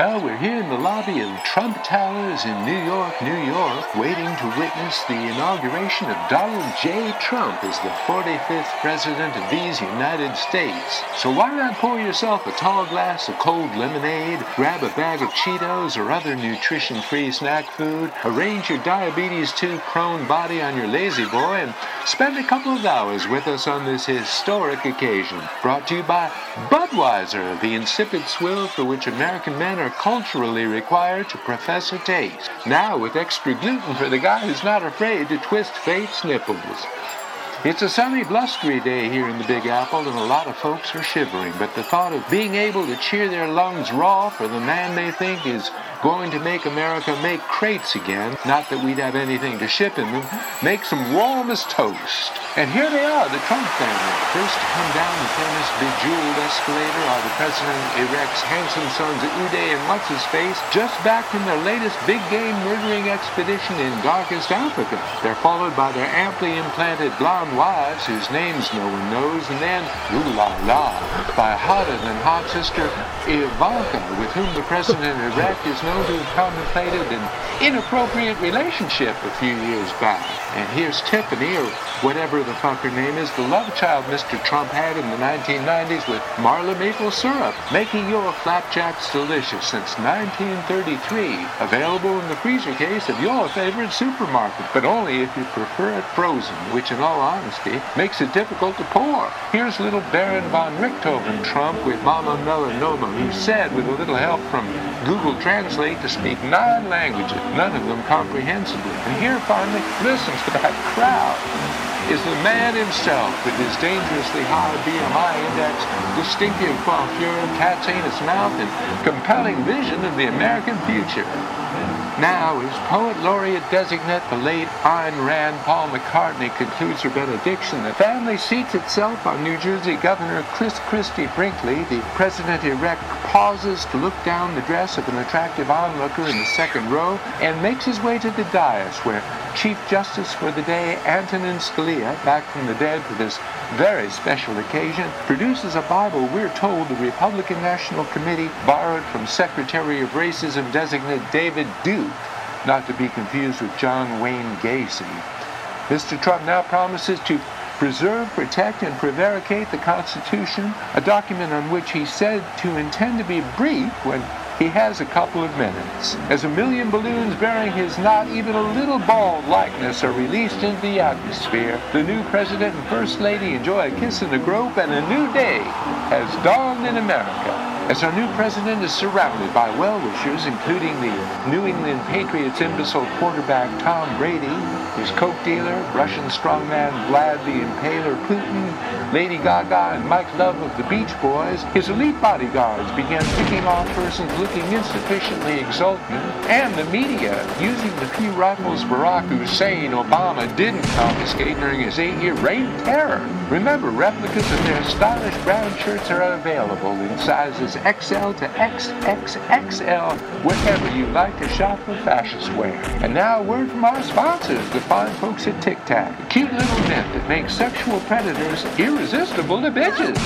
Well, we're here in the lobby of Trump Towers in New York, New York, waiting to witness the inauguration of Donald J. Trump as the 45th President of these United States. So why not pour yourself a tall glass of cold lemonade, grab a bag of Cheetos or other nutrition-free snack food, arrange your diabetes 2 prone body on your La-Z-Boy, and spend a couple of hours with us on this historic occasion. Brought to you by Budweiser, the insipid swill for which American men are culturally required to profess a taste. Now with extra gluten for the guy who's not afraid to twist fate's nipples. It's a sunny, blustery day here in the Big Apple, and a lot of folks are shivering, but the thought of being able to cheer their lungs raw for the man they think is going to make America make crates again, not that we'd have anything to ship in them, makes them warm as toast. And here they are, the Trump family. First to come down the famous bejeweled escalator are the president erects handsome sons Uday and What's-His-Face, just back from their latest big game murdering expedition in darkest Africa. They're followed by their amply implanted blonde wives, whose names no one knows, and then, ooh la la, by hotter than hot sister Ivanka, with whom the President-elect is known to have contemplated an inappropriate relationship a few years back. And here's Tiffany, or whatever the fuck her name is, the love child Mr. Trump had in the 1990s with Marla maple syrup, making your flapjacks delicious since 1933. Available in the freezer case of your favorite supermarket, but only if you prefer it frozen, which in all honesty makes it difficult to pour. Here's little Baron von Richthofen Trump with Mama Melanoma, who said, with a little help from Google Translate, to speak nine languages, none of them comprehensibly. And here finally, listen to that crowd is the man himself with his dangerously high BMI index, distinctive coiffure, cat's anus mouth, and compelling vision of the American future. Now, as poet laureate designate, the late Ayn Rand Paul McCartney concludes her benediction, the family seats itself on New Jersey Governor Chris Christie Brinkley. The president-elect pauses to look down the dress of an attractive onlooker in the second row and makes his way to the dais where Chief Justice for the day Antonin Scalia, back from the dead for this very special occasion, produces a Bible we're told the Republican National Committee borrowed from Secretary of Racism designate David Duke, not to be confused with John Wayne Gacy. Mr. Trump now promises to preserve, protect, and prevaricate the Constitution, a document on which he said to intend to be brief when he has a couple of minutes. As a million balloons bearing his not even a little bald likeness are released into the atmosphere, the new president and first lady enjoy a kiss and a grope, and a new day has dawned in America. As our new president is surrounded by well-wishers, including the New England Patriots imbecile quarterback Tom Brady, his coke dealer, Russian strongman Vlad the Impaler Putin, Lady Gaga, and Mike Love of the Beach Boys, his elite bodyguards began picking off persons looking insufficiently exultant, and the media, using the few rifles Barack Hussein Obama didn't confiscate during his eight-year reign of terror. Remember, replicas of their stylish brown shirts are available in sizes XL to XXXL, wherever you like to shop for fascist wear. And now a word from our sponsors, to fine folks at Tic Tac. Cute little event that makes sexual predators irresistible to bitches.